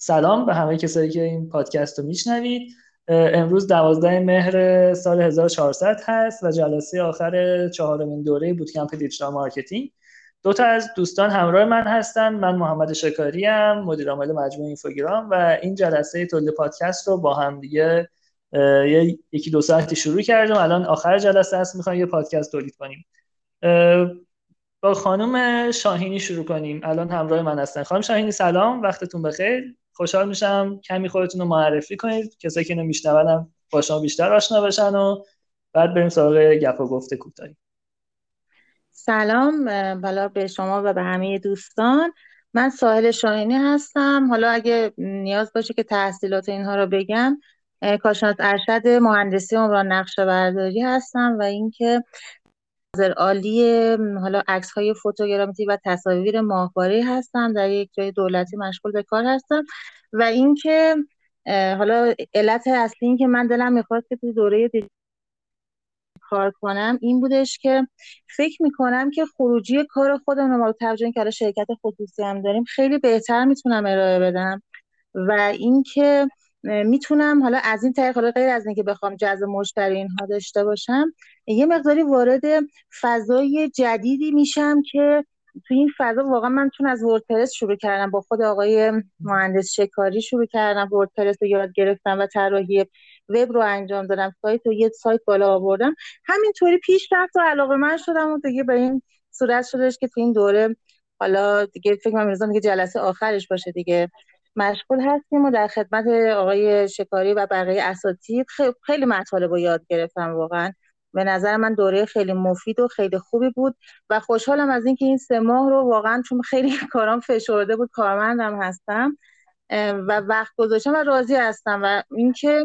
سلام به همه کسایی که این پادکست رو میشنوید. امروز دوازده مهر سال 1400 هست و جلسه آخر چهارمین دوره bootcamp digital marketing. دو تا از دوستان همراه من هستن. من محمد شکاری ام مدیر عامل مجموعه اینفوگرام و این جلسه تولید پادکست رو با هم دیگه یکی دو ساعتی شروع کردیم. الان آخر جلسه هست می‌خوایم یه پادکست تولید کنیم. با خانم شاهینی شروع کنیم. الان همراه من هستن. خانم شاهینی سلام. وقتتون بخیر. خوشحال میشم کمی خودتون رو معرفی کنید. کسایی که اینو میشنونم با شما بیشتر آشنا بشن و بعد بریم سراغ گپ و گفته کوتاهی. سلام بالا به شما و به همه دوستان. من ساحل شاهینی هستم. حالا اگه نیاز باشه که تحصیلات اینها رو بگم کارشناس ارشد مهندسی عمران نقشه برداری هستم و اینکه عالی حالا عکس های فوتوگرافی و تصاویر ماهواره هستم در یک جای دولتی مشغول به کار هستم. و اینکه حالا علت اصلی این که من دلم می‌خواست که تو دوره کار کنم این بودش که فکر می‌کنم که خروجی کار خودم رو توجه که شرکت خصوصی هم داریم خیلی بهتر می‌تونم ارائه بدم. و اینکه می‌تونم حالا از این طریق حالا غیر از اینکه بخوام جذب مشتری اینها داشته باشم یه مقداری وارد فضای جدیدی میشم که تو این فضا واقعا من چون از وردپرس شروع کردم با خود آقای مهندس شکاری شروع کردم وردپرس رو یاد گرفتم و طراحی وب رو انجام دادم سایت رو یه سایت بالا آوردم. همینطوری پیش رفت و علاقه من شدم و دیگه به این صورت شدش که تو این دوره حالا دیگه فکر کنم دیگه جلسه آخرش باشه دیگه. مشغول هستیم و در خدمت آقای شکاری و بقیه اساتید خیلی مطالب رو یاد گرفتم واقعا. به نظر من دوره خیلی مفید و خیلی خوبی بود و خوشحالم از اینکه این سه ماه رو واقعا چون خیلی کارام فشرده بود کارمندم هستم و وقت گذاشتم و راضی هستم. و اینکه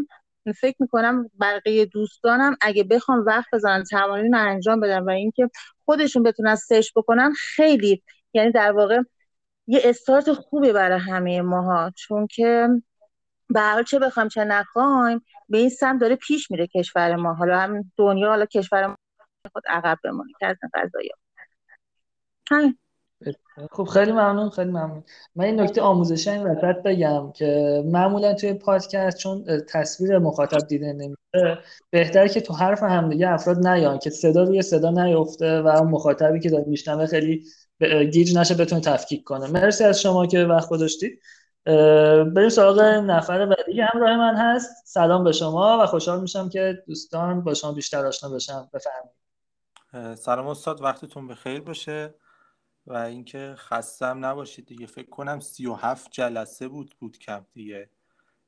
فکر می‌کنم بقیه دوستانم اگه بخوام وقت بزنن تمارین انجام بدن و اینکه خودشون بتونن سرچ بکنن خیلی یعنی در واقع یه استارت خوبی برای همه ماها چون که به چه بخوام چه نخوایم به این سمت داره پیش میره کشور ما. حالا هم دنیا حالا کشور ما خود عقب بمونه که از همین خب خیلی ممنون خیلی ممنون. من این نکته آموزشی این وسط بگم که معمولا توی پادکست چون تصویر مخاطب دیده نمیشه بهتره که تو حرف هم دیگه افراد نیان که صدا روی صدا نیفته و مخاطبی که داره میشنوه خیلی گیج نشه بتونه تفکیک کنه. مرسی از شما که وقت گذاشتید. بریم سراغ نفر بعدی. همراه من هست. سلام به شما و خوشحال میشم که دوستان با شما بیشتر آشنا بشم. بفرمایید. سلام استاد. وقتتون بخیر باشه و اینکه خستم نباشید دیگه. فکر کنم 37 جلسه بود بود کم دیگه.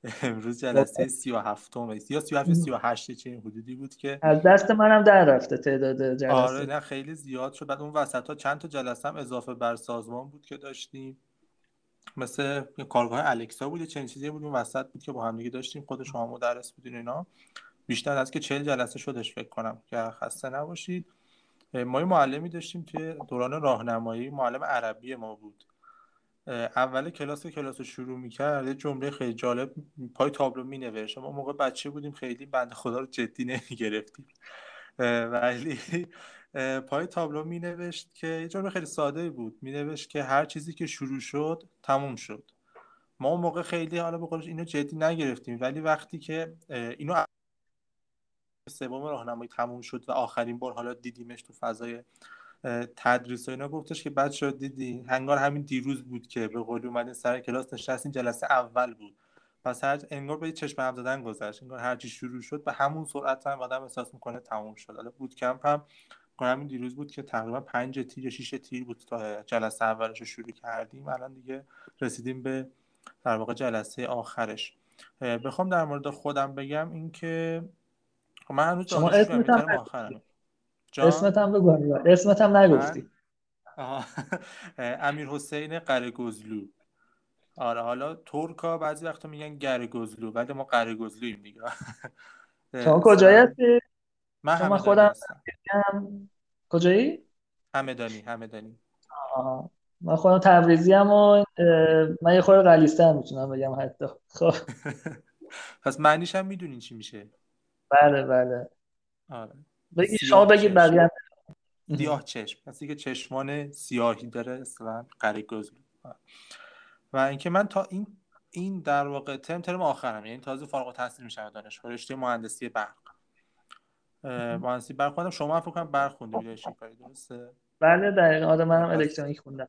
امروز جلسه 37 م یا 37 38 چه حدودی بود که از دست منم در رفته تعداد جلسه. آره نه خیلی زیاد شد. بعد اون وسط ها چند تا جلسه هم اضافه بر سازمان بود که داشتیم. مثل کارگاه الکسا بود چنین چیزی بود اون وسط بود که با هم دیگه داشتیم خود شما مدرس بودین اینا. بیشتر از که 40 جلسه شدش فکر کنم که خسته نباشید. ما یه معلمی داشتیم توی دوران راهنمایی معلم عربی ما بود. اول کلاس کلاس رو شروع می‌کرد یه جمله خیلی جالب پای تابلو مینوشت. ما موقع بچه بودیم خیلی بند خدا رو جدی نمی‌گرفتیم. ولی پای تابلو می نوشت که یه جمله خیلی ساده بود. می نوشت که هر چیزی که شروع شد تموم شد. ما اون موقع خیلی حالا به اینو جدی نگرفتیم. ولی وقتی که اینو سوم راهنمایی تموم شد و آخرین بار حالا دیدیمش تو فضای تدریس و اینا گفتش که بعد شد دیدی هنگار همین دیروز بود که به قولی اومدین سر کلاس نشستین جلسه اول بود. پس هر انگار به چشم هم دادن گذشت انگار هر چی شروع شد به همون سرعت هم آدم احساس می‌کنه تموم شد. حالا بود کمپ هم همین دیروز بود که تقریبا پنج تیر یا شیش تیر بود تا جلسه اولش رو شروع کردیم. الان دیگه رسیدیم به در واقع جلسه آخرش. بخوام در مورد خودم بگم اینکه من هنوز شما اسمت هم اسمت هم بگو اسمت هم نگفتی. امیر حسین قرگزلو آره حالا ترکا بعضی وقتا میگن گرگزلو ولی ما قرگزلویم دیگه. شما کجایی هستی؟ من خودم کجایی؟ همدانی همدانی. من خودم تبریزی هم و من یه خورده غلیستر می‌تونم بگم حتی. خب. پس معنیش هم می‌دونین چی میشه. بله بله. آره. بگی شما بگید بقیه سیاه چشم. پس که چشمان سیاهی داره اصلا قره و اینکه من تا این این در واقع ترم ترم آخرم. یعنی تازه فارغ التحصیل میشم دانشگاه. رشته مهندسی برق. مهندسی برق خوندم. شما فکر کنم برق خوندید کاری. درسته؟ بله دقیقاً. آره منم الکترونیک خوندم.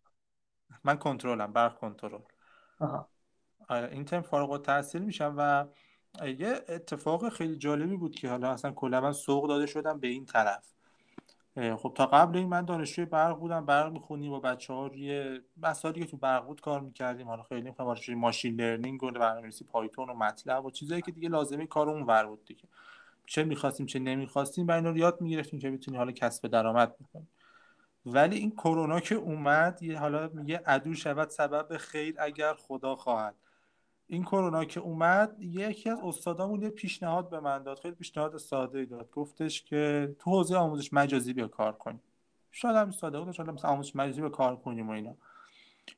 من کنترلم برق کنترل. آها. آره این ترم فارغ التحصیل میشم و یه اتفاق خیلی جالبی بود که حالا اصلا کلا من سوق داده شدم به این طرف. خب تا قبل این من دانشجوی برق بودم برق می‌خونیم با بچه ها روی مسائلی که تو برق بود کار می‌کردیم. حالا خیلی می‌خوام ماشین لرنینگ و برنامه‌نویسی پایتون و مطلب و چیزایی که دیگه لازمه کار اون ور بود دیگه. چه می‌خواستیم چه نمی‌خواستیم و اینا رو یاد می‌گرفتیم که بتونیم حالا کسب درآمد بکنیم. ولی این کرونا که اومد یه حالا میگه عدو شود سبب خیر اگر خدا خواهد. این کرونا که اومد یکی از استادامون یه پیشنهاد به من داد خیلی پیشنهاد ساده داد. گفتش که تو حوزه آموزش مجازی بیا کار کنیم شاید هم ساده بود شاید مثلا آموزش مجازی بیا کار کنیم و اینا.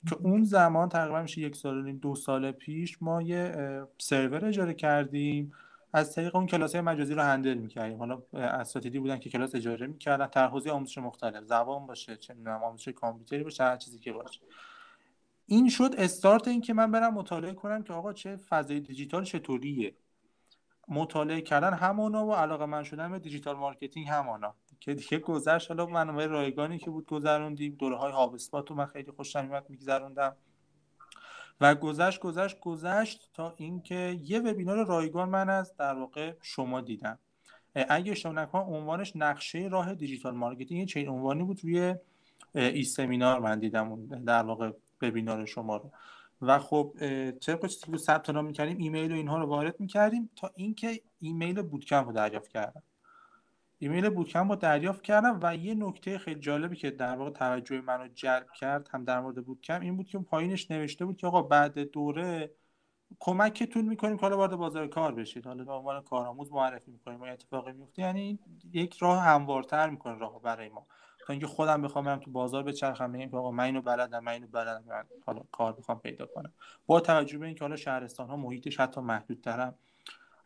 که اون زمان تقریبا میشه یک سال و دو سال پیش ما یه سرور اجاره کردیم. از طریق اون کلاس های مجازی رو handle می‌کردیم. حالا اساتیدی بودن که کلاس اجاره می‌کردن. در حوزه آموزش مختلف زبان باشه چه آموزش کامپیوتری باشه هر چیزی که باشه. این شد استارت این که من برم مطالعه کنم که آقا چه فضای دیجیتال چطوریه. مطالعه کردن همانا و علاقه‌مند شدن به digital marketing همانا که دیگه گذشت حالا منابع رایگانی که بود گذروندیم دوره های HubSpot من خیلی خوشم میاد میگذروندم. و گذشت گذشت گذشت تا اینکه یه وبینار رایگان من از در واقع شما دیدم. اگه اشتباه نکنم عنوانش نقشه راه digital marketing چه عنوانی بود روی ایسمینار من دیدم در واقع وبینار شما رو. و خب طبق چیزی که ثبت نام می‌کردیم ایمیل و اینها رو وارد می‌کردیم تا اینکه ایمیل bootcamp رو دریافت کردم. ایمیل bootcamp رو دریافت کردم و یه نکته خیلی جالبی که در واقع توجه منو جلب کرد هم در مورد bootcamp این بود که پایینش نوشته بود که آقا بعد دوره کمکتون می‌کنیم که حالا وارد بازار کار بشید. حالا به عنوان کارآموز معرفی می‌کنیم. و اتفاقی میفته یعنی یک راه هموارتر می‌کنه راه برای ما. تا اینکه خودم بخوام برم تو بازار بچرخم بگم آقا من اینو بلدم من اینو بلدم من حالا کار بخوام پیدا کنم. با توجه به اینکه حالا شهرستان ها محیطش حتی محدودترم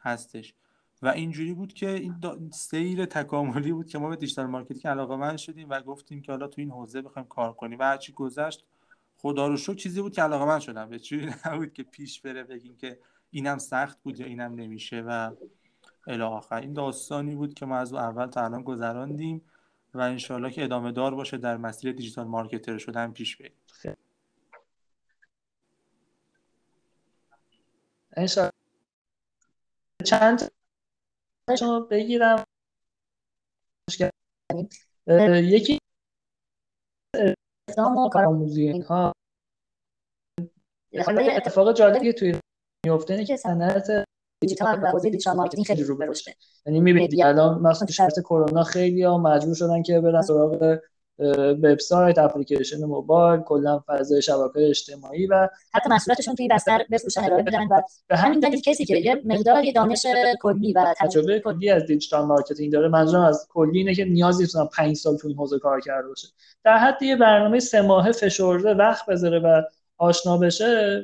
هستش. و اینجوری بود که این سیر تکاملی بود که ما به digital marketing علاقه‌مند شدیم و گفتیم که حالا تو این حوزه بخوایم کار کنیم. و هرچی گذشت خدا رو شکر چیزی بود که علاقه من شدم. به چیزی نبود که پیش بره بگیم که اینم سخت بود یا اینم نمیشه و الی آخر. این داستانی بود که ما از اول تا الان گذراندیم. و انشالله که ادامه دار باشه در مسیر دیجیتال مارکتر شدن پیش بریم. چند شما بگیرم. یکی کارآموزی اینها. اتفاق جالبی توی میفته اینه که صنعت دیجیتال و حوزه digital marketing خیلی رو به یعنی می‌بینید الان مثلا تو شرایط کرونا خیلی ها مجبور شدن که برن سراغ وبسایت اپلیکیشن موبایل کلا فضای شبکه اجتماعی و حتی محصولاتشون توی بستر بفروشن ارائه بدن و به همین دلیل کسی که یه مقداری دانش کلی و تجربه کلی. از digital marketing داره. منظورم از کلی اینه که نیازی نیست 5 سال تو این حوزه کار کرده باشه. در حد یه برنامه سه ماهه فشرده وقت بذاره و آشنا بشه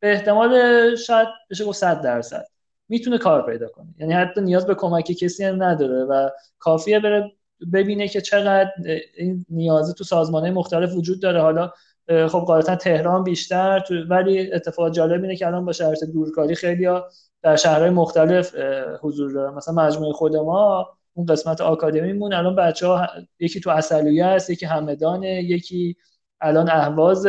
به احتمال شاید بشه گفت 100 درصد. می‌تونه کار پیدا کنه. یعنی حتی نیاز به کمک کسی هم نداره و کافیه بره ببینه که چقدر این نیازی تو سازمانه مختلف وجود داره. حالا خب قاعدتا تهران بیشتر تو ولی اتفاق جالب اینه که الان با شرط دورکاری خیلی ها در شهرهای مختلف حضور داره. مثلا مجموعه خود ما اون قسمت آکادمیمون الان بچه ها یکی تو اصلیه است یکی همدانه یکی الان اهواز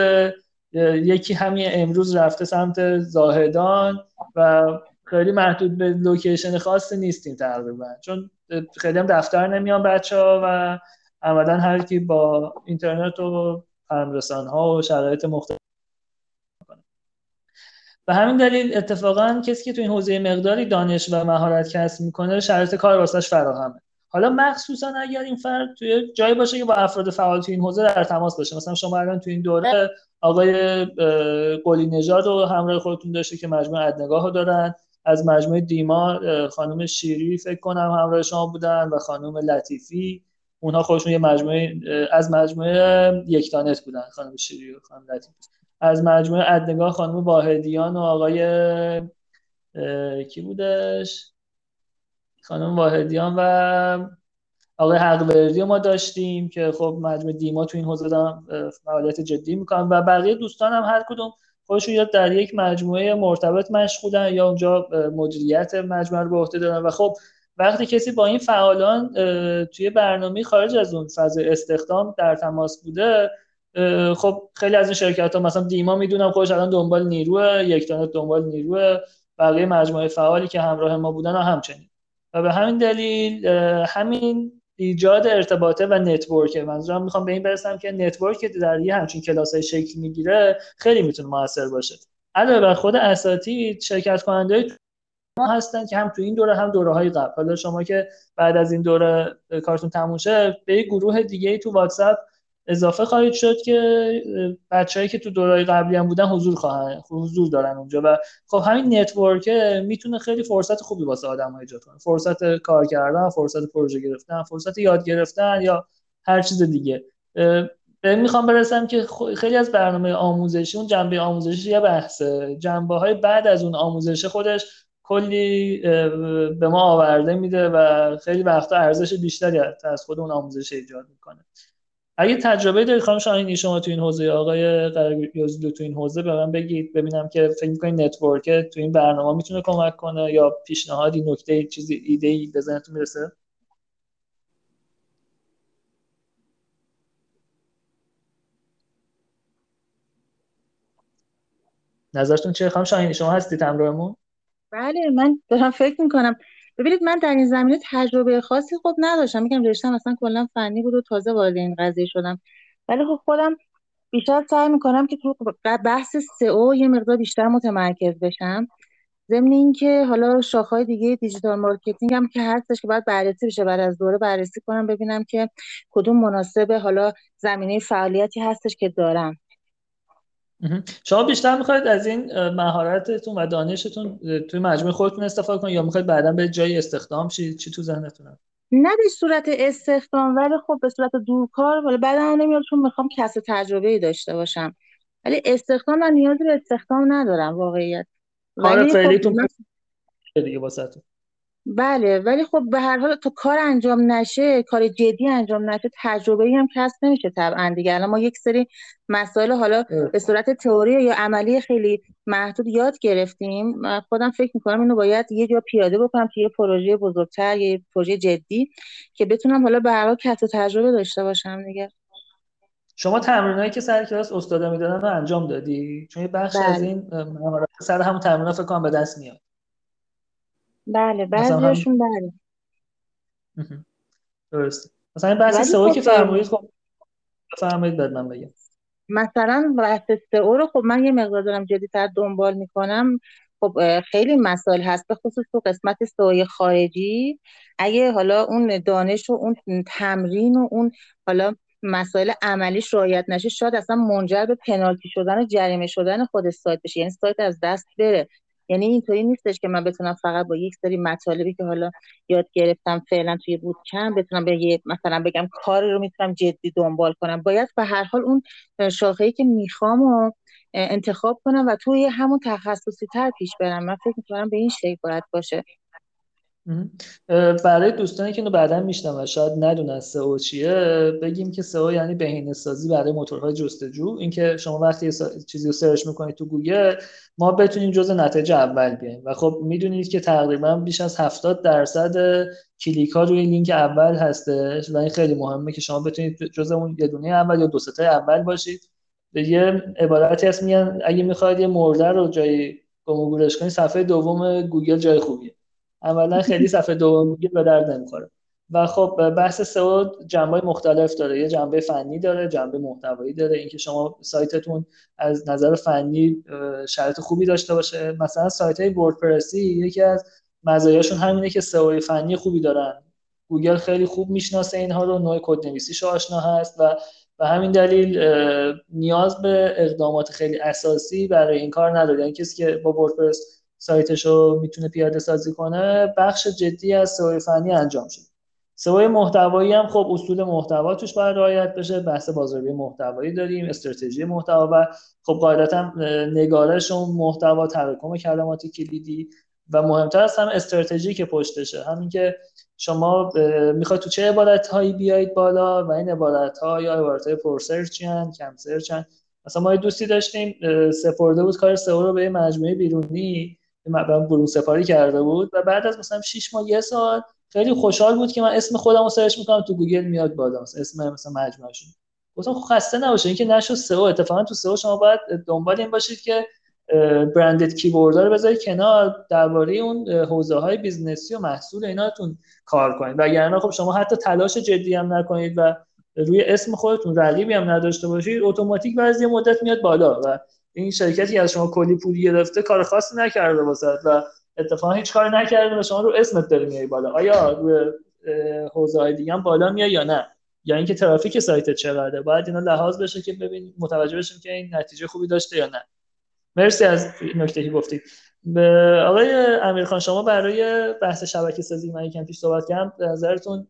یکی همین امروز رفته سمت زاهدان و خیلی محدود به لوکیشن خاصی نیستیم تقریبا. چون خیلی هم دفتر نمیان بچه ها و عملا هر کی با اینترنت و فرمرسان ها و شرایط مختلف و همین دلیل اتفاقا کسی که تو این حوزه مقداری دانش و مهارت کسب می‌کنه شرایط کار واسش فراهمه. حالا مخصوصا اگر این فرد توی جایی باشه که با افراد فعال تو این حوزه در تماس باشه. مثلا شما الان تو این دوره آقای قلی نژاد رو همراه خودتون داشته که مجموعه ادنگاه رو دارن. از مجموعه دیما خانم شیری فکر کنم همراه شما بودن و خانم لطیفی. اونها خودشون یه مجموعه از مجموعه یکتانت بودن خانم شیری و خانم لطیفی. از مجموعه ادنگاه خانم واحدیان و آقای کی بودش؟ خانم واحدیان و آقای حقوردی ما داشتیم که خب مجموعه دیما تو این حوزه دارم فعالیت جدی می‌کنم و بقیه دوستان هم هر کدوم خودشون یا در یک مجموعه مرتبط مشغولن یا اونجا مدیریت مجموعه رو به عهده دارن. و خب وقتی کسی با این فعالان توی برنامه خارج از اون فضای استخدام در تماس بوده خب خیلی از این شرکت ها مثلا دیما می‌دونم خودش الان دنبال نیروه یک دنبال نیروه بقیه مجموعه فعالی که همراه ما بودن همچنین. و به همین دلیل همین ایجاد ارتباطه و network منظورم می‌خوام به این برسم که network که در یه همچین کلاس های شکل می‌گیره خیلی می‌تونه موثر باشه. علاوه بر خود اساتید شرکت کننده ما هستن که هم تو این دوره هم دوره های قبل. حالا شما که بعد از این دوره کارتون تموم شه به یک گروه دیگه ای تو واتساپ اضافه خواهید شد که بچههایی که تو دورهای قبلی هم بودن حضور خواهن حضور دارن اونجا و خب همین نتورک می‌تونه خیلی فرصت خوبی واسه آدم ایجاد کنه. فرصت کار کردن فرصت پروژه گرفتن فرصت یاد گرفتن یا هر چیز دیگه. به می‌خوام برسم که خیلی از برنامه آموزشی اون جنبه آموزشی یه بحثه. جنبه های بعد از اون آموزش خودش کلی به ما آورده میده و خیلی وقتا ارزش بیشتری از خود اون آموزش ایجاد می‌کنه. اگه تجربه دارید خانم شاهینی شما تو این حوزه آقای قرقیوزلو تو این حوزه به من بگید. ببینم که فکر می‌کنید نتورک تو این برنامه می‌تونه کمک کنه یا پیشنهادی نکته چیزی ایده ای به ذهنتون می‌رسه؟ نظرتون چیه خانم شاهینی شما هستید همراهمون؟ بله من دارم فکر می‌کنم ببینید من در این زمینه تجربه خاصی خب نداشتم. میگم رشتم اصلا کلا فنی بود و تازه وارد این قضیه شدم. ولی خب خودم بیشتر سعی می‌کنم که تو بحث سئو یه مقدار بیشتر متمرکز بشم. ضمن اینکه حالا شاخه‌های دیگه digital marketing هم که هستش که باید بررسی بشه. بعد از دوره بررسی کنم ببینم که کدوم مناسب حالا زمینه فعالیتی هستش که دارم. شما بیشتر می‌خواید از این مهارتتون و دانشتون توی مجموعه خودتون استفاده کنید یا می‌خواید بعدا یه جایی استخدام شید چی تو ذهنتونه نه به صورت استخدام ولی خب به صورت دورکار ولی بعدا نمیاد چون می‌خوام کسب تجربه ای داشته باشم. ولی استخدام من نیازی به استخدام ندارم واقعیت. کار فعلیتون دیگه بله ولی خب به هر حال تا کار انجام نشه کار جدی انجام نشه تجربه هم کسب نمیشه طبعا دیگه. الان ما یک سری مسائل حالا به صورت تئوری یا عملی خیلی محدود یاد گرفتیم. خودم فکر می‌کنم اینو باید یه جا پیاده بکنم توی یه پروژه بزرگتر یه پروژه جدی که بتونم حالا به هر حال کسب تجربه داشته باشم دیگه. شما تمرینایی که سر کلاس استادا می‌دادن رو انجام دادی؟ چون یه بخش از بله. این سر همون تمرین فکر کنم به دست میاد. بله بعضیشون بله. درسته. مثلا بحث سئو که خب، فرمایید خب فرمایید بعد من بگم. مثلا بحث سئو رو خب من یه مقدار دارم جدیتر دنبال می‌کنم. خب خیلی مسائل هست به خصوص تو قسمت سوی خارجی. اگه حالا اون دانش و اون تمرین و اون حالا مسائل عملیش رعایت نشه شاید اصلا منجر به پنالتی شدن و جریمه شدن خود سایت بشه. یعنی سایت از دست بره. یعنی اینطوری نیستش که من بتونم فقط با یک سری مطالبی که حالا یاد گرفتم فعلا توی بود کم بتونم به مثلا بگم کار رو می‌تونم جدی دنبال کنم. باید به هر حال اون شاخه‌ای که می‌خوام و انتخاب کنم و توی همون تخصصی تر پیش برم. من فکر می‌کنم به این شکل باید باشه. برای دوستانی که اینو بعدا میشنون و شاید ندونن سئو چیه بگیم که سئو یعنی بهینه سازی برای موتورهای جستجو. اینکه شما وقتی چیزی رو search می‌کنید تو گوگل ما بتونیم جز نتایج اول بیایم. و خب می‌دونید که تقریبا بیش از 70 درصد کلیک ها روی لینک اول هستش و این خیلی مهمه که شما بتونید جز اون یه دونه اول یا دو سه تای اول باشید. یه عبارتی هست میگن اگه می‌خواید یه مرده رو جای گم کنید صفحه دوم گوگل جای خوبیه. اولا خیلی صفحه دوم به درد نمی‌خوره. و خب بحث سئو جنبه مختلف داره. یه جنبه فنی داره جنبه محتوایی داره. اینکه شما سایتتون از نظر فنی شرایط خوبی داشته باشه. مثلا سایت های وردپرسی یکی از مزایاشون همینه که سئو فنی خوبی دارن. گوگل خیلی خوب می‌شناسه اینها رو نوع کد نویسیش آشنا هست و به همین دلیل نیاز به اقدامات خیلی اساسی برای این کار نداره. یعنی کسی که با وردپرس سایتش رو می‌تونه پیاده سازی کنه بخش جدی از سئو فنی انجام شده سئو محتوایی هم خب اصول محتوا توش باید رعایت بشه. بحث بازاریابی محتوایی داریم استراتژی محتوا و خب قاعدتا نگارش اون محتوا تراکم کلمات کلیدی و مهمتر از هم استراتژی که پشتشه. همین که شما می‌خواید تو چه عبارت هایی بیایید بالا و این عبارت ها یا عبارت های پرسرچ کم search مثلا ما دوستی داشتیم سپرده بود کار سئو رو به مجموعه بیرونی برون سپاری کرده بود و بعد از مثلا 6 ماه یه سال خیلی خوشحال بود که من اسم خودم رو search می‌کنم تو گوگل میاد بالا مثلا اسم مثلا مجموعهشون. گفتم خب خسته نباشی اینکه نشد سئو. اتفاقا تو سئو شما باید دنبال این باشید که branded keyword رو بذارید کنار درباره اون حوزه های بیزنسی و محصول ایناتون کار کنید. وگرنه خب شما حتی تلاش جدی هم نکنید و روی اسم خودتون رقیبی هم نداشته باشید اتوماتیک بعد یه مدت میاد بالا و این شرکتی از شما کلی پول گرفته کار خاصی نکرده واسه و اتفاقا هیچ کاری نکرده و شما رو اسمت داره میای بالا. آیا روی حوزه های دیگه هم بالا میاد یا نه؟ یا اینکه ترافیک سایت چقدره؟ باید اینا لحاظ بشه که ببین متوجه بشیم که این نتیجه خوبی داشته یا نه. مرسی از نکته که گفتید آقای امیرخان شما برای بحث شبکه سازی من یکم پیش صحبت کردم به نظرتون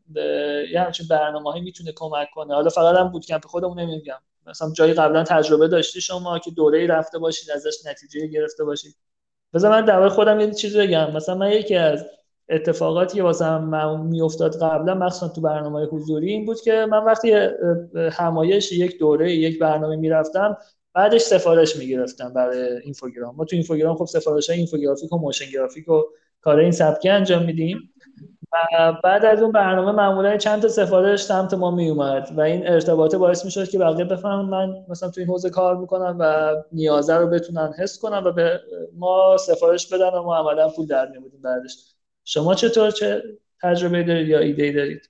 یه همچین برنامه‌ای می‌تونه کمک کنه؟ حالا فقط هم bootcamp خودمون نمیگم. مثلا جایی قبلا تجربه داشتی شما که دوره رفته باشید ازش نتیجه گرفته باشید. بذار من در خودم یه چیزی بگم. مثلا من یکی از اتفاقاتی که واسه من میافتاد قبلا مخصوصا تو برنامه حضوری این بود که من وقتی همایش یک دوره یک برنامه می‌رفتم بعدش سفارش می‌گرفتم برای اینفوگرام. ما تو اینفوگرام خب سفارش های اینفوگرافیک و motion graphic و کار این سبکی انجام میدیم. بعد از اون برنامه معمولا چند تا سفارش سمت ما می اومد و این ارتباطه باعث می‌شد که بقیه بفهمن من مثلا تو این حوزه کار می‌کنم و نیازه رو بتونن حس کنن و به ما سفارش بدن و ما عملا پول در میاوردیم بعدش. شما چطور؟ چه تجربه دارید یا ایده دارید؟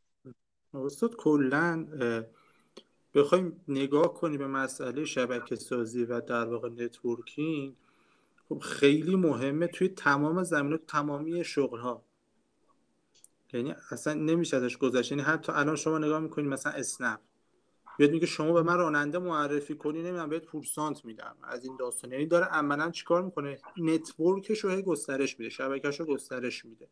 استاد کلا بخوایم نگاه کنیم به مسئله شبکه سازی و در واقع networking خب خیلی مهمه توی تمام زمینه تمامی شغل ها یعنی اصلا نمیشه ازش گذشت. یعنی حتی الان شما نگاه می‌کنید مثلا اسنپ. بیاد میگه شما به من راننده معرفی کنی نمی‌دونم بهت پورسانت میدم. از این داستان. یعنی داره عملا چیکار می‌کنه؟ network ش رو گسترش میده شبکهش رو گسترش میده.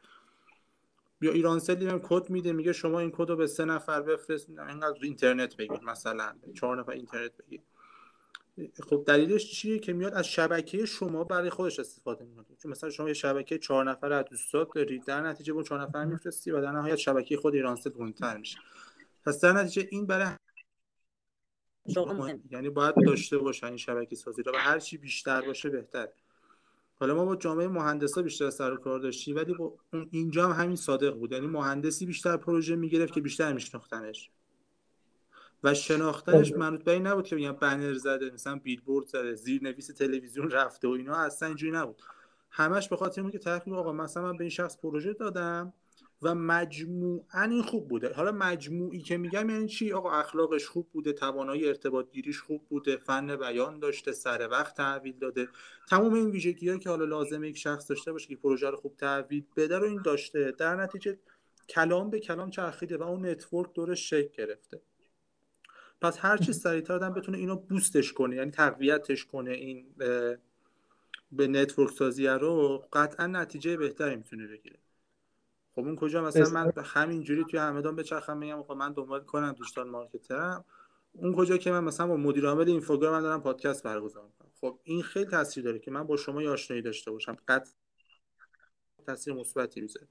یا ایرانسل دیدم کد میده میگه شما این کد رو به سه نفر بفرست. اینقدر اینترنت بگیر مثلا چهار نفر اینترنت بگیر. خب دلیلش چیه که میاد از شبکه شما برای خودش استفاده می‌کنه؟ چون مثلا شما یه شبکه چهار نفر از دوستات دارید در نتیجه با چهار نفر میفرستی و در نهایت شبکه خود ایرانسل گندتر میشه. پس در نتیجه این برای یعنی باید داشته باشه این شبکه سازی و هر چی بیشتر باشه بهتر. حالا ما با جامعه مهندسا بیشتر سر کار داشتیم ولی با اینجا هم همین صادق بود. یعنی مهندسی بیشتر پروژه می‌گرفت که بیشتر میشناختنش. و شناختنش منوط به این نبود که بگم بنر زده مثلا بیلبورد زده زیر نویس تلویزیون رفته و اینا اصلا اینجوری نبود. همش به خاطر اینکه طرف آقا مثلا من به این شخص پروژه دادم و مجموعا این خوب بوده. حالا مجموعی که میگم یعنی چی؟ آقا اخلاقش خوب بوده توانایی ارتباط گیریش خوب بوده فن بیان داشته سر وقت تحویل داده. تمام این ویژگی که حالا لازمه یک شخص داشته باشه که پروژه رو خوب تحویل بده رو این داشته در نتیجه کلام به کلام چرخیده و اون network دورش شکل گرفته. پس هر چی سریعتر آدم بتونه اینو boost ش کنه یعنی تقویتش کنه این به network سازی رو قطعا نتیجه بهتری می‌تونه بگیره. خب اون کجا؟ مثلا من همینجوری توی همدان بچرخم میگم خب من دنبال کنم digital marketer م. اون کجا که من مثلا با مدیر عامل اینفوگرام من دارم پادکست برگزار می‌کنم. خب این خیلی تاثیر داره که من با شما آشنایی داشته باشم. قطع تاثیر مثبتی می‌ذاره.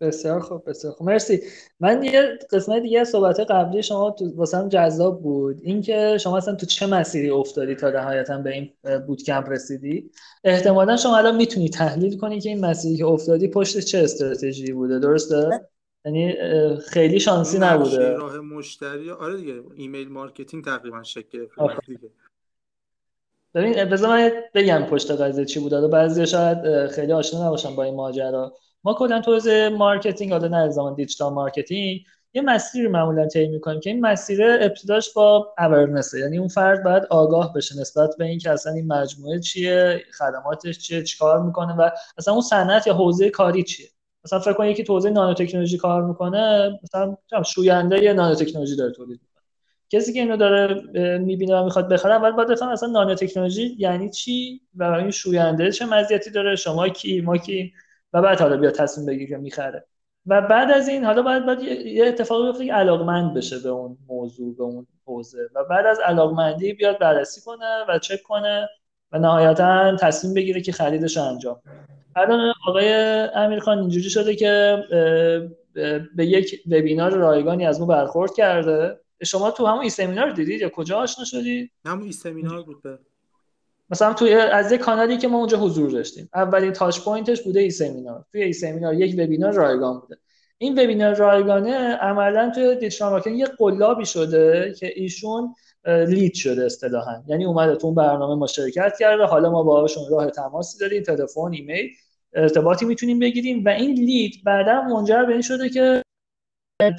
بسیار خوب بسیار خوب. مرسی. من یه قسمت دیگه صحبت قبلی شما تو واسم جذاب بود. اینکه شما اصلا تو چه مسیری افتادی تا نهایتا به این bootcamp رسیدی؟ احتمالا شما الان می‌تونی تحلیل کنی که این مسیری که افتادی پشت چه استراتژی بوده. درسته؟ یعنی خیلی شانسی نبوده. راه مشتری آره دیگه. email marketing تقریبا شکل دیگه. ببین بذار من بگم پشت قضیه چی بوده. بعضی شاید خیلی آشنا نباشن با این ماجرا. ما کلا تو marketing حالا نه الزاما digital marketing یه مسیر معمولا طی می‌کنیم که این مسیر ابتداش با awareness یعنی اون فرد باید آگاه بشه نسبت به اینکه اصلا این مجموعه چیه خدماتش چیه چیکار می‌کنه و اصلا اون صنعت یا حوزه کاری چیه. مثلا فکر کن یکی تو حوزه نانو تکنولوژی کار می‌کنه مثلا شوینده با نانو تکنولوژی داره تولید می‌کنه. کسی که اینو داره می‌بینه و می‌خواد بخره اول باید بفهمه اصلا نانو تکنولوژی یعنی چی و این شوینده چه مزیتی داره شما کی ما کی. و بعد حالا بیا تصمیم بگیر که می‌خره. و بعد از این حالا باید, باید یه اتفاقی بیفته که علاقمند بشه به اون موضوع به اون حوزه. و بعد از علاقمندی بیاد بررسی کنه و چک کنه و نهایتا تصمیم بگیره که خریدش رو انجام الان آقای امیرخان اینجوری شده که به یک وبینار رایگانی از ما برخورد کرده. شما تو همون ای سمینار دیدید یا کجا آشنا شدید؟ همون ای سمینار بود مثلا توی از یک کانالی که ما اونجا حضور داشتیم. اولین touch point ش بوده ای سمینار. توی ای سمینار یک وبینار رایگان بوده. این وبینار رایگانه عملا توی digital marketing یه قلابی شده که ایشون lead شده اصطلاحا. یعنی اومده تو اون برنامه ما شرکت کرده. حالا ما باهاشون راه تماسی داریم تلفن ایمیل ارتباطی می‌تونیم بگیریم. و این لید بعدا منجر به این شده که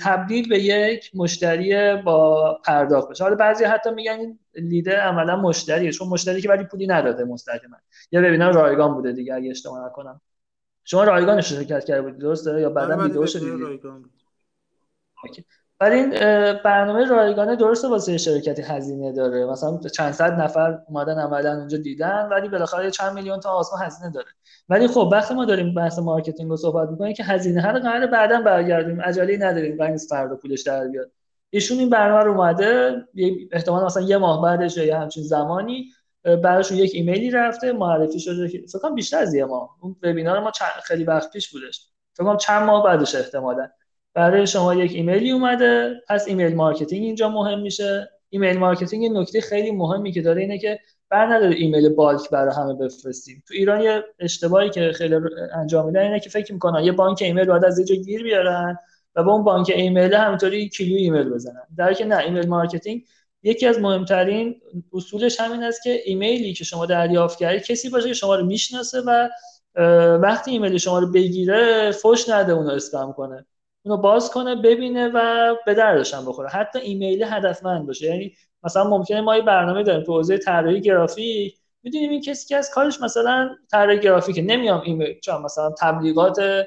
تبدیل به یک مشتری با پرداخت بشه. حالا بعضی حتی میگن این لیده عملا مشتریه چون مشتری که ولی پولی نداده مستقیما. یا ببینم رایگان بوده دیگه اگه اشتباه نکنم. شما رایگانش شرکت کرده بودید درسته؟ یا بعدا آره، ویدیو شدید ولی این برنامه رایگانه درسته واسه شرکتی هزینه داره. مثلا چند صد نفر اومدن عملا اونجا دیدن ولی بالاخره چند میلیون تا آسما هزینه داره. ولی خب وقتی ما داریم بحث marketing رو صحبت می‌کنیم که هزینه هر قرار بعدا برگردیم. عجله نداریم قرار نیست فردا پولش در بیاد. ایشون این برنامه رو اومده احتمال مثلا یه ماه بعدش یا همچین زمانی براشون یک ایمیلی رفته معرفی شده فکر بیشتر از یه ماه. اون وبینار ما خیلی وقت پیش بودش. فکر چند ماه بعدش احتمالاً. برای شما یک ایمیلی اومده. پس email marketing اینجا مهم میشه. email marketing نکته خیلی مهمی که داره اینه که بر نداره ایمیل bulk برای همه بفرستیم. تو ایران یه اشتباهی که خیلی انجام میدن اینه که فکر می‌کنن یه بانک ایمیل باید از یه گیر بیارن و با اون بانک ایمیل همینطوری کلی ایمیل بزنن. در که نه email marketing یکی از مهمترین اصولش همین است که ایمیلی که شما دریافت کردید کسی باشه که شما رو می‌شناسه و وقتی ایمیل شما رو بگیره فوش نده اونو اسپم کنه. اونو باز کنه ببینه و به دردش هم بخوره. حتی ایمیل هدفمند باشه. یعنی مثلا ممکنه ما یه برنامه داریم تو حوزه طراحی گرافیک. می‌دونیم این کسی که از کارش مثلا طراحی گرافیکه. نمیام ایمیل چون مثلا تبلیغات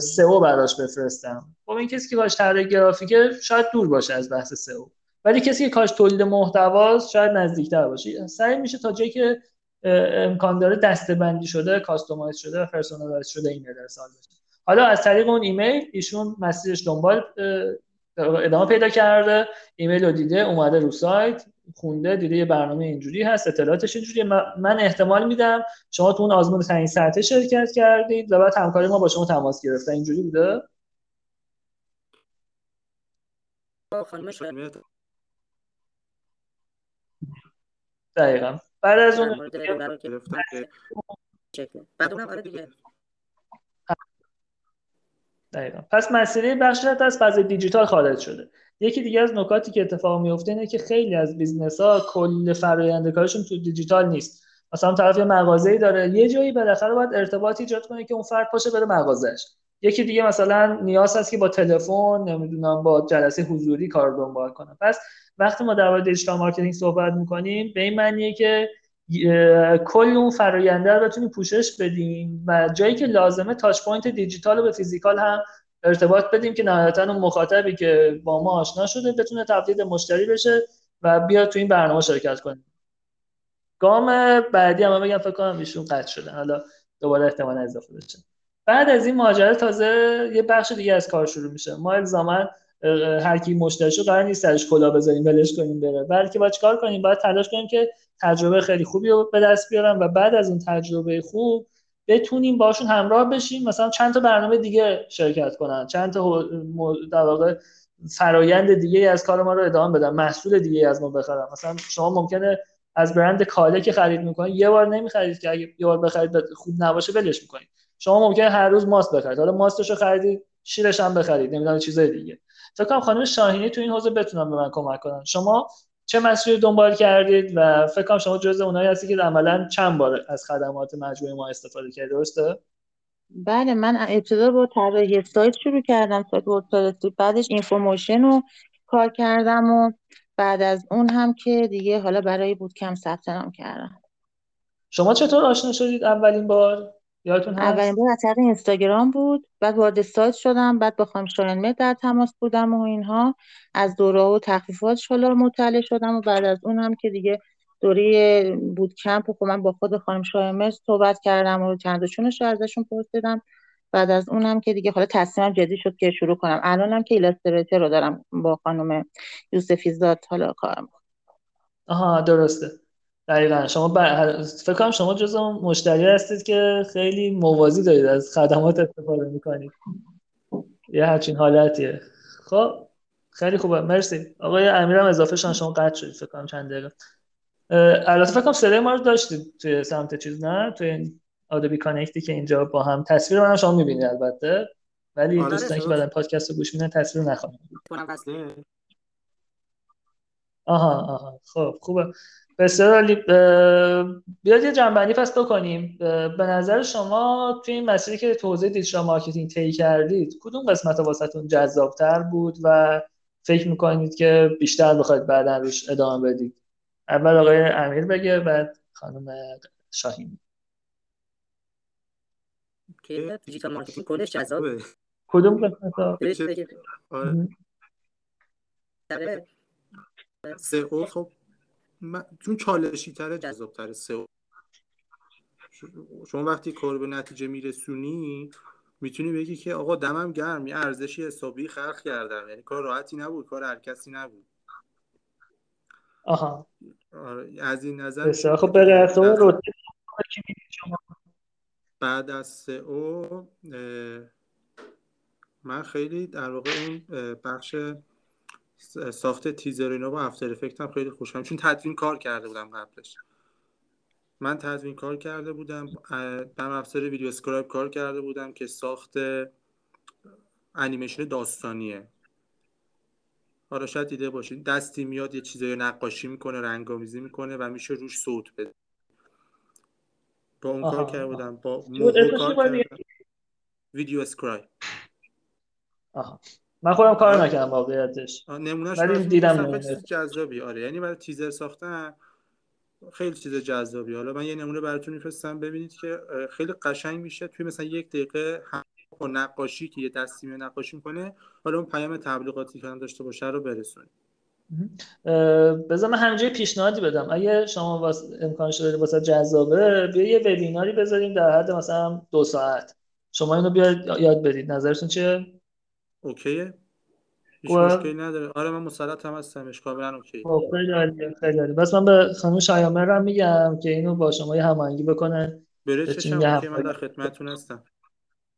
SEO براش بفرستم. خب این کسی که کارش طراحی گرافیکه شاید دور باشه از بحث SEO. ولی کسی که کارش تولید محتواست شاید نزدیکتر باشه. سعی میشه تا جایی که امکان داره دسته‌بندی شده customize شده و personalize شده ایمیل ارسال بشه حالا از طریق اون ایمیل ایشون مسیرش دنبال ادامه پیدا کرده. ایمیل رو دیده اومده رو سایت خونده دیده یه برنامه اینجوری هست اطلاعاتش اینجوری من احتمال میدم شما تو اون آزمون تعیین ساعته شرکت کردید و بعد همکاری ما با شما تماس گرفته. اینجوری بوده؟ دقیقا. بعد از اون بعد اونم آره دیگه. دقیقا. پس مسئله بخشی از فضای دیجیتال خارج شده. یکی دیگه از نکاتی که اتفاق میفته اینه که خیلی از business ها کل فرآیند کارشون تو دیجیتال نیست. مثلا طرف یه مغازه‌ای داره یه جایی بالاخره باید ارتباط ایجاد کنه که اون فرد پاشه بره مغازهش یکی دیگه مثلا نیاز هست که با تلفن نمی‌دونم با جلسه حضوری کار دنبال کنه. پس وقتی ما در مورد digital marketing صحبت می‌کنیم به این معنیه که کل اون فراینده رو بتونیم پوشش بدیم و جایی که لازمه touch point دیجیتال و به physical هم ارتباط بدیم که نهایتا اون مخاطبی که با ما آشنا شده بتونه تبدیل مشتری بشه و بیاد تو این برنامه شرکت کنه گام بعدی هم بگم فکر کنم ایشون قطع شده. حالا دوباره احتمال اضافه بشه. بعد از این ماجرا تازه یه بخش دیگه از کار شروع میشه. ما الزاما هر کی مشتریشو قرار نیست سرش کلا بذاریم ولش کنیم بره. بلکه باید چیکار کنیم؟ باید تلاش کنیم که تجربه خیلی خوبی رو به دست بیارن و بعد از اون تجربه خوب بتونیم باشون همراه بشیم مثلا چند تا برنامه دیگه شرکت کنن چند تا در واقع فرایند دیگه از کار ما رو ادامه بدن محصول دیگه از ما بخرن. مثلا شما ممکنه از برند کاله که خرید می‌کنید یه بار نمی‌خرید که اگه یه بار بخرید خوب نباشه ولش می‌کنید شما ممکنه هر روز ماست بخرید. حالا ماستش رو خریدید شیرش هم بخرید نمی‌دونم چیزای دیگه. فکر کنم خانم شاهینی تو این حوزه بتونن به من کمک کنن. شما چه مسیری دنبال کردید و فکر کنم شما جزء اونایی هستی که عملا چند بار از خدمات مجموعه ما استفاده کردید درسته؟ بله من ابتدا با طراحی سایت شروع کردم سایت وردپرس بعدش اینفورمیشن رو کار کردم و بعد از اون هم که دیگه حالا برای بود کم ثبت نام کردم. شما چطور آشنا شدید اولین بار؟ یادتون هست؟ اولین بار از طریق اینستاگرام بود. بعد وارد سایت شدم. بعد با خانم شاهین در تماس بودم و اینها. از دوره و تخفیفات حالا مطلع شدم و بعد از اون هم که دیگه دوره بود کمپ خب من با خود خانم شاهین صحبت کردم و چندشونش رو ازشون پرسیدم بعد از اونم که دیگه حالا تصمیمم جدی شد که شروع کنم. الانم که ایلاستریتور رو دارم با خانم یوسفی زاد حالا کارم. آها درسته. دقیقا. شما بر... فکر کنم شما جز مشتری هستید که خیلی موازی دارید از خدمات استفاده می‌کنید. یه همچین حالتیه. خب خیلی خوبه. مرسی. آقای امیرم اضافه شان شما قطع شدید فکر کنم چند دقیقه. البته فکر کنم صدای ما رو داشتید توی سمت چیز نه؟ توی این Adobe Connect ی که اینجا با هم تصویر من شما می‌بینید البته. ولی آره دوستان که بعدن پادکست رو گوش میدن تصویر نخواهند آها آها. خب خوبه. بسیار عالی. بیاد یه جمع‌بندی پس بکنیم. به نظر شما توی این مسیری که توضیح digital marketing طی کردید کدوم قسمت واسهتون جذابتر بود و فکر می‌کنید که بیشتر بخواید بعدا روش ادامه بدید؟ اول آقای امیر بگه بعد خانم شاهین. که digital marketing جذابه کدوم قسمت SEO خب چون چالشی تره جذاب تره SEO شما وقتی کار به نتیجه میرسونی می‌تونی بگی که آقا دمم گرم یه ارزشی حسابی خلق کردم. یعنی کار راحتی نبود کار هر کسی نبود. آها. آره از این نظر خب به بعد از SEO من خیلی در واقع اون بخش ساخت تیزر اینا با After Effects هم خیلی خوشم چون تدوین کار کرده بودم قبلش. من تدوین کار کرده بودم نرم‌افزار VideoScribe کار کرده بودم که ساخت انیمیشن داستانیه. آره شاید دیده باشین. دستی میاد یه چیزایی نقاشی می‌کنه رنگامیزی می‌کنه و میشه روش صوت بده. با اون کار کرده بودم. با کار ویدیو اسکرایب. آها. من خودم کار آره. نکردم واقعیتش. نمونهش ولی دیدم جذابی آره. یعنی برای تیزر ساختن خیلی چیز جذابی. حالا من یه نمونه براتون میفرستم. ببینید که خیلی قشنگ میشه توی مثلا یک دقیقه با نقاشی که یه دستی نقاشی می‌کنه حالا اون پیام تبلیغاتی که داشته باشه رو برسونید بذار من همینجا پیشنهادی بدم. اگه شما واس... امکان شده واسه جذابه بیا یه وبیناری بذاریم در حد مثلا دو ساعت. شما اینو بیاید یاد بدید. نظرتون چیه؟ اوکیه؟ هیچ و... مشکلی نداره. آره من مسلط هم هستم. کاملا اوکی خب، خیلی عالیه خیلی بس من به خانم شایامر هم میگم که اینو با شما یه هماهنگی بکنه. بره چشم که من در خدمتتون هستم.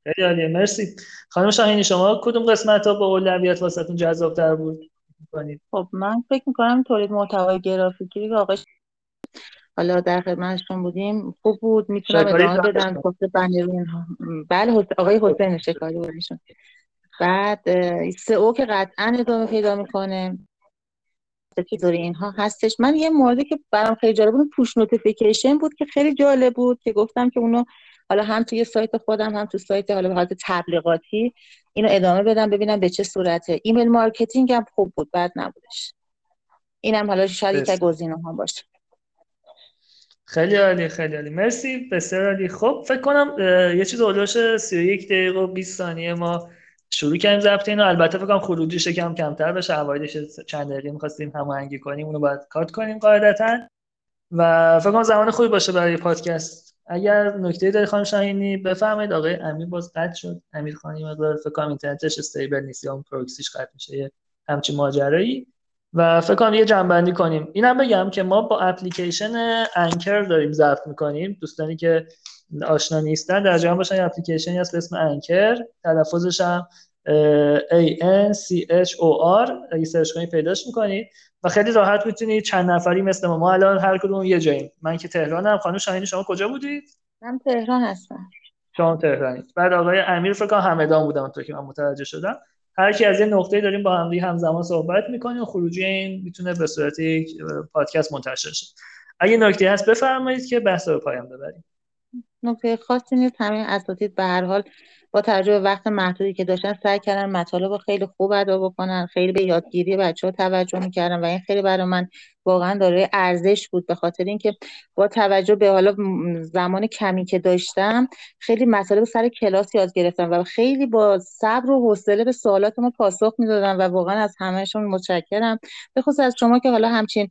خیلی عالیه مرسی. خانم شاهینی شما کدوم قسمت ها با اولویت واسهتون جذاب تر بود خب من فکر می‌کنم تولید محتوای گرافیکی که آقای حالا در خدمتشون بودیم خوب بود. می‌تونم ادامه بدم. گفته بنرون بله آقای حسین شکاری بودشون بعد او که قطعا ادامه پیدا می‌کنه. چطوری اینها هستش. من یه موردی که برام خیلی جالب بود پوش نوتیفیکیشن بود که خیلی جالب بود که گفتم که اونو حالا هم توی سایت خودم هم تو سایت حالا به حالت تبلیغاتی اینو ادامه بدم ببینم به چه صورته. email marketing هم خوب بود بد نبودش. اینم حالا شاید یک گزینه ها باشه. خیلی عالی خیلی عالی. مرسی بسیار عالی. خب فکر کنم یه چیز اولوش 31 دقیقه و 20 ثانیه ما شروع کردیم ضبط اینو. البته فکر کنم خروجیش کم کمتر بشه. اوایلش چند دقیقه می‌خواستیم هماهنگی کنیم اونو باید کات کنیم قاعدتا. و فکر کنم زمان خوبی باشه برای پادکست. اگر نکته داری خانم شاهینی بفرمایید. آقای امیر باز قطع شد. امیر خانی مقدار فکر کنم اینترنتش استیبل نیست یا اون پروکسیش قطع میشه. همچین ماجرایی. و فکر کنم یه جنبندی کنیم. اینم بگم که ما با اپلیکیشن انکر داریم ضبط می‌کنیم. دوستانی که آشنا نیستن. در جهان باشن اپلیکیشنی هست به اسم انکر. تلفظش هم A N C H O R. اگه سرچ کنید پیداش می‌کنید و خیلی راحت می‌تونید چند نفری مثل ما ما الان هر کدوم یه جاییم. من که تهرانم. خانم شاهینی شما کجا بودید؟ من تهران هستم. شما تهرانید. بعد آقای امیر فکر کنم همدان بودم تو که من متوجه شدم. هر کی از یه نقطه داریم با هم همزمان صحبت می‌کنیم. و خروجی این می‌تونه به صورت یک پادکست منتشر شه. اگه نکته هست بفرمایید که بحث رو پایان ببریم. نکته خاصی نیست همین اساتید به هر حال با توجه وقت محدودی که داشتن سعی کردن مطالب خیلی خوب ادا بکنن خیلی به یادگیری بچه ها توجه می‌کردن و این خیلی برای من واقعا داره ارزش بود به خاطر اینکه با توجه به حالا زمان کمی که داشتم خیلی مطالب سر کلاس یاد گرفتم و خیلی با صبر و حوصله به سوالات ما پاسخ می‌دادم و واقعا از همهشون متشکرم. به خصوص از شما که حالا همچین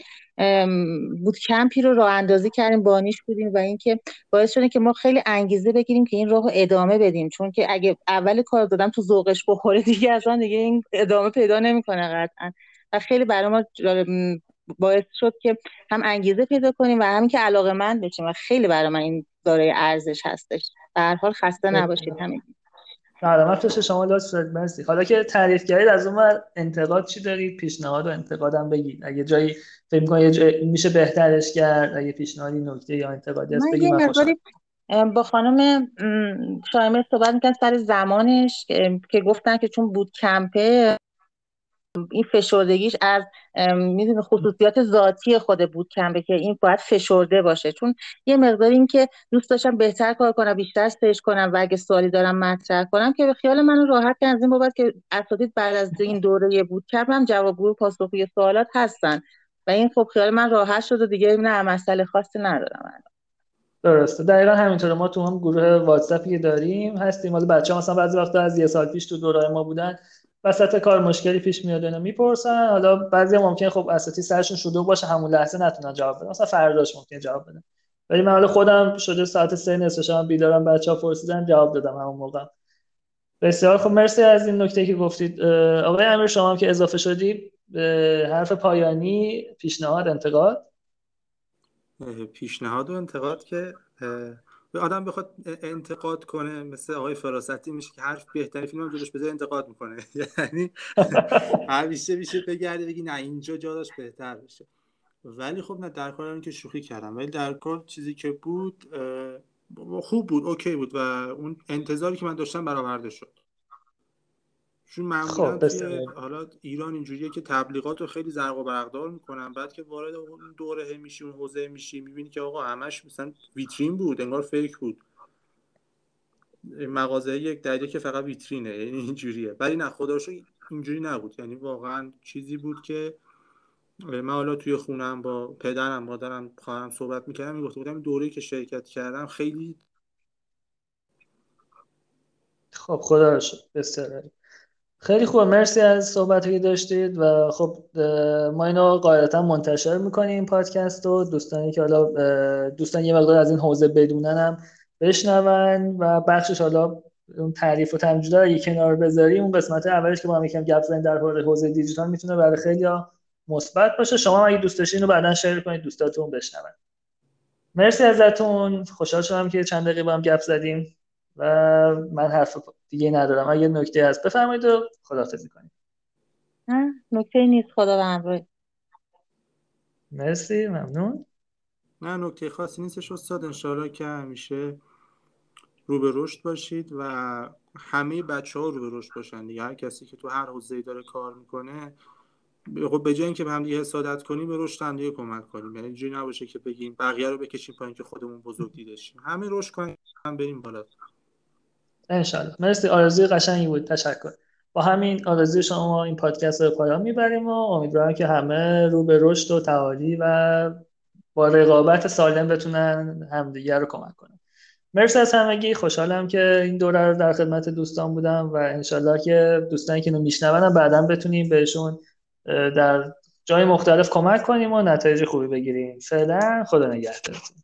بود کمپی رو راه اندازی کردیم بانیش بودیم و اینکه باعث شده که ما خیلی انگیزه بگیریم که این راهو ادامه بدیم. چون که اگه اول کار دادم تو ذوقش بخوره دیگه اصلا دیگه این ادامه پیدا نمی‌کنه قطعا. و خیلی برای ما باعث شد که هم انگیزه پیدا کنیم و همین که علاقه من بشیم و خیلی برای من این دارای ارزش هستش. به هر حال خسته نباشید همین سلامت شما لطف مرسی حالا که تعریف کردید از اون انتقاد چی دارید؟ پیشنهاد و انتقادم بگید. اگه جایی فکر می‌کنید میشه بهترش کرد اگه پیشنهادی نکته یا انتقادی هست بگید من با خانم شایمه صحبت می‌کنم سر زمانش که گفتن که چون بود کمپه این فشردگیش از می‌دونه خصوصیات ذاتی خود بود کمپه که این باید فشرده باشه. چون یه مقدار این که دوست داشتم بهتر کار کنم بیشتر سرچ کنم و اگه سوالی دارم مطرح کنم که به خیال من راحت از این بابت که اساتید بعد از این دوره بود هم جوابگو پاسخگوی سوالات هستن. و این خب خیال من راحت شد و دیگه نه مسئله خاصی ندارم درسته. دقیقا همینطوره. ما تو هم گروه واتساپی داریم هستیم. حالا بچه ها مثلا بعضی وقتا از یه سال پیش تو دوره ما بودن. وسط کار مشکلی پیش میاد اینا می‌پرسن. حالا بعضی ممکن خب اساتی سرشون شلوغ باشه همون لحظه نتونن جواب بدن. مثلا فرداش ممکن جواب بدن. ولی من حالا خودم شده ساعت سه نصف شب بیدارم بچه ها پرسیدن جواب دادم همون موقع. بسیار خب مرسی از این نکته که گفتید. آقای امیر شما هم که اضافه شدی حرف پایانی پیشنهاد انتقاد؟ پیشنهاد و انتقاد که به آدم بخواد انتقاد کنه مثل آقای فراستی میشه که حرف بهتری فیلم هم جلوش بذاره انتقاد می‌کنه. یعنی همیشه میشه بگرده بگی نه اینجا جاداش بهتر بشه. ولی خب نه در کار که شوخی کردم. ولی در کار چیزی که بود خوب بود اوکی بود و اون انتظاری که من داشتم برآورده شد. چون معمولا خب حالا ایران اینجوریه که تبلیغات رو خیلی زرق و برقدار می‌کنن بعد که وارد اون دوره میشی اون حوزه میشی می‌بینی که آقا همش مثلا ویترین بود انگار فیک بود. مغازه یک دریده که فقط ویترینه یعنی اینجوریه. ولی نه خدا اینجوری نبود. یعنی واقعا چیزی بود که من حالا توی خونم با پدرم مادرم خواهرم صحبت می‌کردم می‌گفته بودم دوره که شرکت کردم خیلی خب خدا رو شکر. خیلی خوب مرسی از صحبتی که داشتید و خب ما اینو قاعدتا منتشر می‌کنیم پادکست رو. دوستانی که حالا دوستان یه مقدار از این حوزه بدونن هم بشنون و بخشش حالا اون تعریف و تمجید رو کنار بذاریم اون قسمت اولش که ما هم یکم گپ زدیم در حوزه دیجیتال می‌تونه برای خیلی مثبت باشه. شما اگه دوست داشتین رو بعدا شیر کنید دوستاتون بشنون. مرسی ازتون. خوشحال شدم که چند دقیقه با هم گپ زدیم. و من حرف دیگه ندارم. اگه نکته هست بفرمایید و خداحافظی کنید نکته نیست. خدا به مرسی ممنون. نه نکته خاصی نیستش. استاد انشاءالله که همیشه رو به رشد باشید و همه بچه ها رو به رشد باشن دیگه. هر کسی که تو هر حوزه‌ای داره کار می‌کنه خب به جای اینکه به هم دیگه حسادت کنیم به رشد هم دیگه کمک کنیم. یعنی اینجوری نباشه که بگیم بقیه رو بکشیم پایین که خودمون بزرگ دیدشیم همه رشد کنیم هم بریم بالا. انشالله مرسی. آرزوی قشنگی بود. تشکر. با همین آرزوی شما این پادکست رو پایان می‌بریم و امیدوارم که همه رو به رشد و تعالی و با رقابت سالم بتونن همدیگه رو کمک کنن. مرسی از همگی. خوشحالم که این دوره رو در خدمت دوستان بودم و انشالله که دوستانی که اینو میشنون بعدا بتونیم بهشون در جای مختلف کمک کنیم و نتایج خوبی بگیریم. فعلا خدا نگهدارتون.